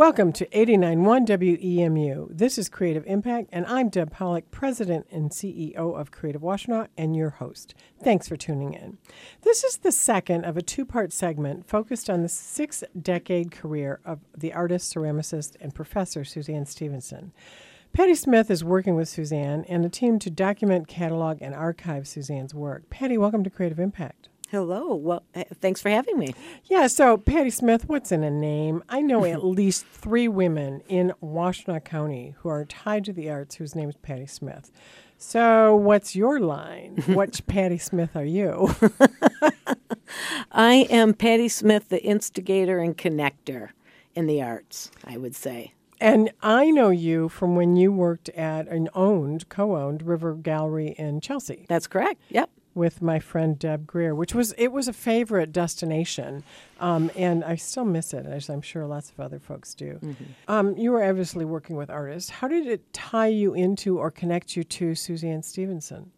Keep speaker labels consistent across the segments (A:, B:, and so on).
A: Welcome to 89.1 WEMU. This is Creative Impact, and I'm Deb Polich, President and CEO of Creative Washtenaw, and your host. Thanks for tuning in. This is the second of a two part segment focused on the six decade career of the artist, ceramicist, and professor Susanne Stephenson. Patti Smith is working with Susanne and a team to document, catalog, and archive Susanne's work. Patti, welcome to Creative Impact.
B: Hello. Well, uh, thanks for having me.
A: Yeah, so Patti Smith, what's in a name? I know at least three women in Washtenaw County who are tied to the arts whose name is Patti Smith. So, what's your line? Which Patti Smith are you?
B: I am Patti Smith, the instigator and connector in the arts, I would say.
A: And I know you from when you worked at and owned, co owned River Gallery in Chelsea.
B: That's correct. Yep
A: with my friend Deb Greer, which was it was a favorite destination, um, and I still miss it, as I'm sure lots of other folks do. Mm-hmm. Um, you were obviously working with artists. How did it tie you into or connect you to Susanne Stephenson?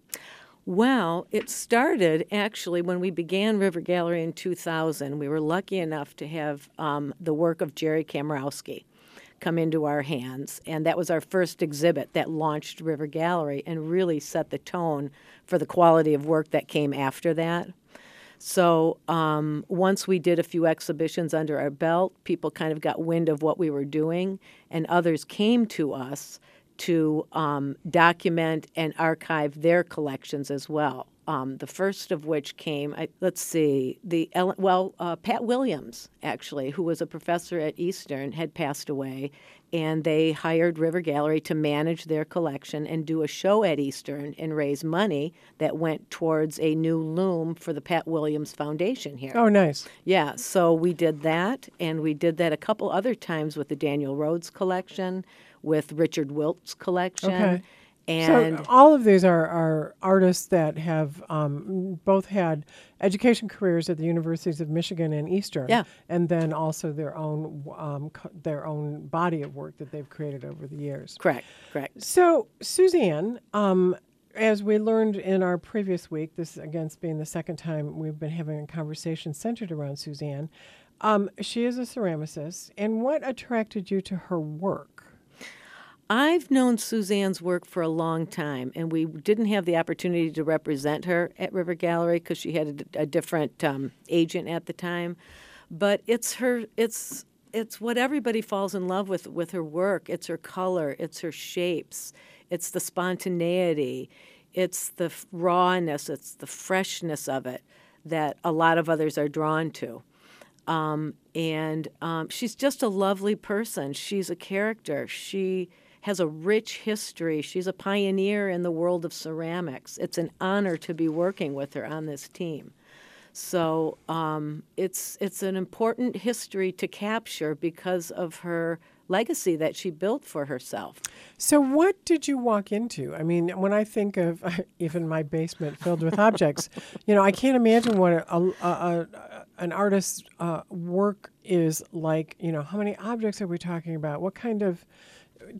B: Well, it started actually when we began River Gallery in 2000. We were lucky enough to have um, the work of Jerry Kamrowski come into our hands. And that was our first exhibit that launched River Gallery and really set the tone for the quality of work that came after that. So um, once we did a few exhibitions under our belt, people kind of got wind of what we were doing, and others came to us to um, document and archive their collections as well. Um, the first of which came, I, let's see, the well, uh, Pat Williams actually, who was a professor at Eastern, had passed away, and they hired River Gallery to manage their collection and do a show at Eastern and raise money that went towards a new loom for the Pat Williams Foundation here.
A: Oh, nice.
B: Yeah, so we did that, and we did that a couple other times with the Daniel Rhodes collection, with Richard Wilt's collection.
A: Okay and so all of these are, are artists that have um, both had education careers at the universities of Michigan and Eastern,
B: yeah.
A: and then also their own um, co- their own body of work that they've created over the years.
B: Correct, correct.
A: So Susanne, um, as we learned in our previous week, this again being the second time we've been having a conversation centered around Susanne. Um, she is a ceramicist, and what attracted you to her work?
B: I've known Susanne's work for a long time, and we didn't have the opportunity to represent her at River Gallery because she had a, a different um, agent at the time. But it's her, it's it's what everybody falls in love with with her work. It's her color, it's her shapes, it's the spontaneity, it's the rawness, it's the freshness of it that a lot of others are drawn to. Um, and um, she's just a lovely person. She's a character. She has a rich history. She's a pioneer in the world of ceramics. It's an honor to be working with her on this team. So um, it's it's an important history to capture because of her legacy that she built for herself.
A: So, what did you walk into? I mean, when I think of even my basement filled with objects, you know, I can't imagine what a, a, a, an artist's uh, work is like. You know, how many objects are we talking about? What kind of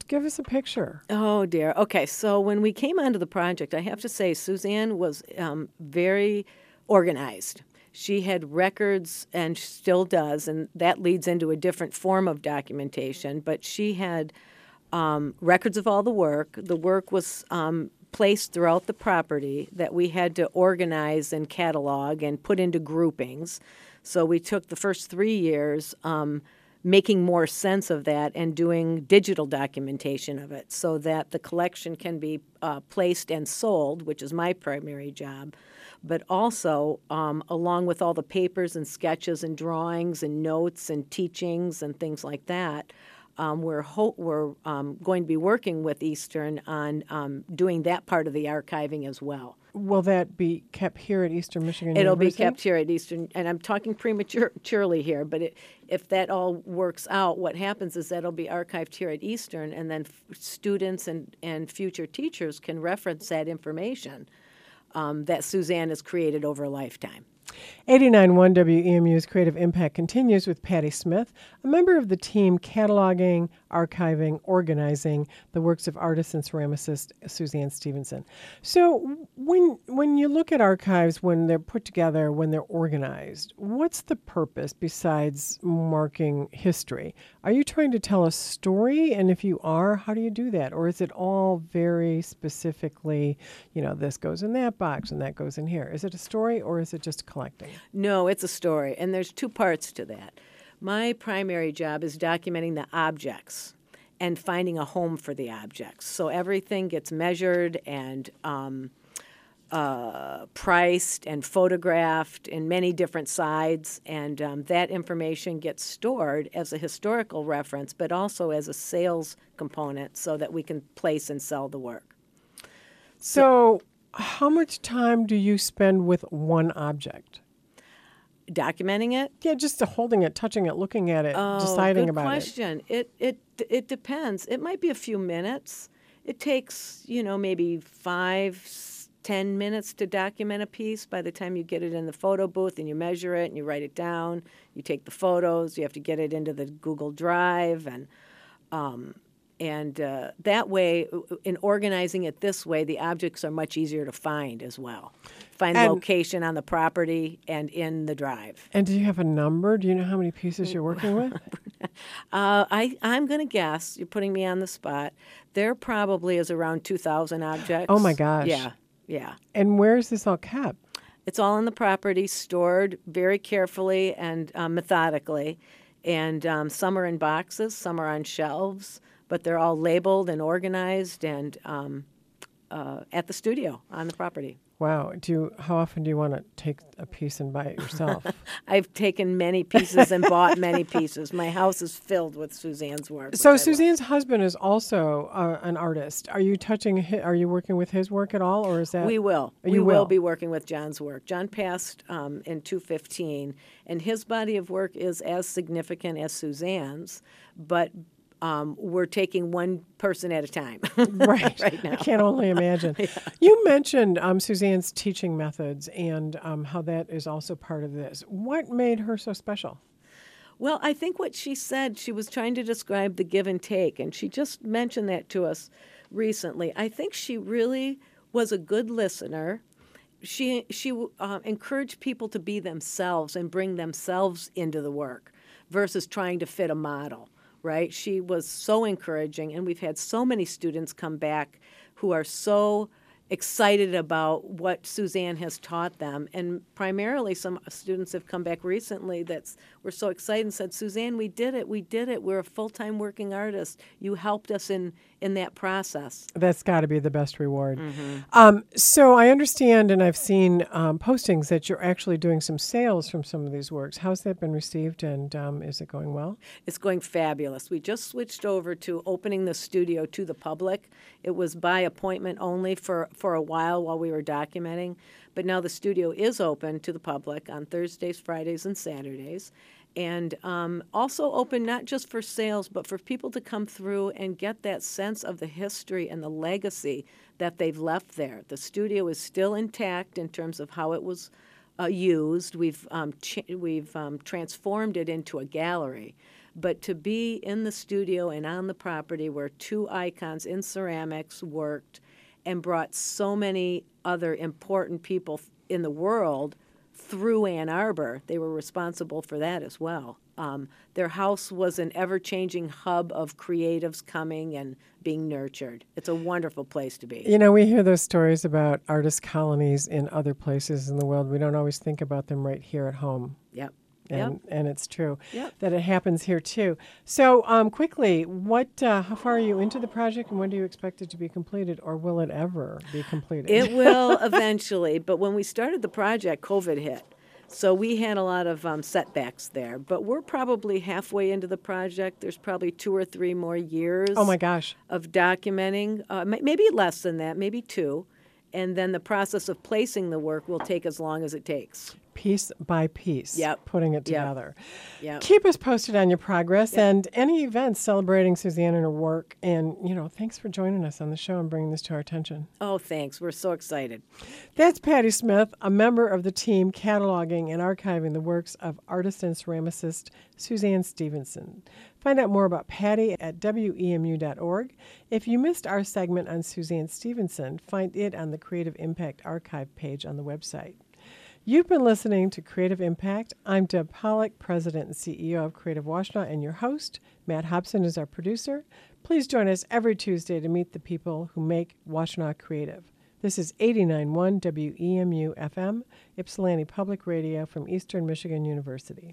A: give us a picture.
B: Oh dear. Okay, so when we came onto the project, I have to say Susanne was um, very organized. She had records and still does, and that leads into a different form of documentation. But she had um, records of all the work. The work was um, placed throughout the property that we had to organize and catalog and put into groupings. So we took the first three years. Um, making more sense of that and doing digital documentation of it so that the collection can be uh, placed and sold, which is my primary job, but also um, along with all the papers and sketches and drawings and notes and teachings and things like that. Um, we're ho- we're um, going to be working with Eastern on um, doing that part of the archiving as well.
A: Will that be kept here at Eastern Michigan
B: It'll
A: University?
B: be kept here at Eastern, and I'm talking prematurely here, but it, if that all works out, what happens is that'll be archived here at Eastern, and then f- students and, and future teachers can reference that information um, that Susanne has created over a lifetime.
A: 89.1 WEMU's Creative Impact continues with Patti Smith, a member of the team cataloging, archiving, organizing the works of artist and ceramicist Susanne Stephenson. So, when when you look at archives, when they're put together, when they're organized, what's the purpose besides marking history? Are you trying to tell a story? And if you are, how do you do that? Or is it all very specifically, you know, this goes in that box and that goes in here? Is it a story or is it just collecting?
B: No, it's a story, and there's two parts to that. My primary job is documenting the objects and finding a home for the objects. So everything gets measured and um, uh, priced and photographed in many different sides, and um, that information gets stored as a historical reference, but also as a sales component so that we can place and sell the work.
A: So, how much time do you spend with one object?
B: Documenting it?
A: Yeah, just holding it, touching it, looking at it,
B: Oh,
A: deciding
B: good
A: about
B: question. It. it it it depends. It might be a few minutes. It takes you know maybe five, ten minutes to document a piece. By the time you get it in the photo booth and you measure it and you write it down, you take the photos. You have to get it into the Google Drive and. Um, and uh, that way, in organizing it this way, the objects are much easier to find as well. Find
A: And-
B: location on the property and in the drive.
A: And do you have a number? Do you know how many pieces you're working with?
B: Uh, I, I'm going to guess, you're putting me on the spot, there probably is around 2,000 objects.
A: Oh my gosh.
B: Yeah, yeah.
A: and where is this all kept?
B: It's all on the property, stored very carefully and uh, methodically. And um, some are in boxes, some are on shelves, but they're all labeled and organized and um, uh, at the studio on the property.
A: Wow. Do you, how often do you want to take a piece and buy it yourself?
B: I've taken many pieces and bought many pieces. My house is filled with Susanne's work.
A: so. Susanne's husband is also uh, an artist. Are you touching? Hi, are you working with his work at all, or is that
B: We will. We will.
A: will.
B: be working with John's work. John passed um, in 215, and his body of work is as significant as Susanne's, but um, we're taking one person at a time.
A: right
B: right now.
A: I can't only imagine. You mentioned um, Susanne's teaching methods and um, how that is also part of this. What made her so special?
B: Well, I think what she said, she was trying to describe the give and take, and she just mentioned that to us recently. I think she really was a good listener. She she uh, encouraged people to be themselves and bring themselves into the work, versus trying to fit a model. Right? She was so encouraging, and we've had so many students come back who are so excited about what Susanne has taught them. And primarily, some students have come back recently that were so excited and said, Susanne, we did it. We did it. We're a full time working artist. You helped us in, in that process.
A: That's got to be the best reward.
B: Mm-hmm.
A: Um, so I understand, and I've seen um, postings that you're actually doing some sales from some of these works. How's that been received, and um, is it going well?
B: It's going fabulous. We just switched over to opening the studio to the public. It was by appointment only for, for a while while we were documenting, but now the studio is open to the public on Thursdays, Fridays, and Saturdays. And um, also open not just for sales, but for people to come through and get that sense of the history and the legacy that they've left there. The studio is still intact in terms of how it was uh, used. We've um, ch- we've um, transformed it into a gallery, but to be in the studio and on the property where two icons in ceramics worked and brought so many other important people in the world through Ann Arbor, they were responsible for that as well. Um, their house was an ever changing hub of creatives coming and being nurtured. It's a wonderful place to be.
A: You know, we hear those stories about artist colonies in other places in the world. We don't always think about them right here at home.
B: Yep.
A: And,
B: Yep.
A: and it's true
B: Yep.
A: that it happens here too. So, um, quickly, what? Uh, how far are you into the project, and when do you expect it to be completed, or will it ever be completed?
B: It will eventually, but when we started the project, COVID hit. So we had a lot of um, setbacks there. But we're probably halfway into the project. There's probably two or three more years
A: oh my gosh!
B: of documenting, uh, ma- maybe less than that, maybe two. And then the process of placing the work will take as long as it takes.
A: Piece by piece,
B: Yep.
A: putting it
B: Yep.
A: together.
B: Yep.
A: Keep us posted on your progress and any events celebrating Susanne and her work. And, you know, thanks for joining us on the show and bringing this to our attention.
B: Oh, thanks. We're so excited.
A: That's Patti Smith, a member of the team cataloging and archiving the works of artist and ceramicist Susanne Stephenson. Find out more about Patti at WEMU.org. If you missed our segment on Susanne Stephenson, find it on the Creative Impact Archive page on the website. You've been listening to Creative Impact. I'm Deb Polich, President and CEO of Creative Washtenaw, and your host. Matt Hobson is our producer. Please join us every Tuesday to meet the people who make Washtenaw creative. This is 89.1 WEMU FM, Ypsilanti Public Radio from Eastern Michigan University.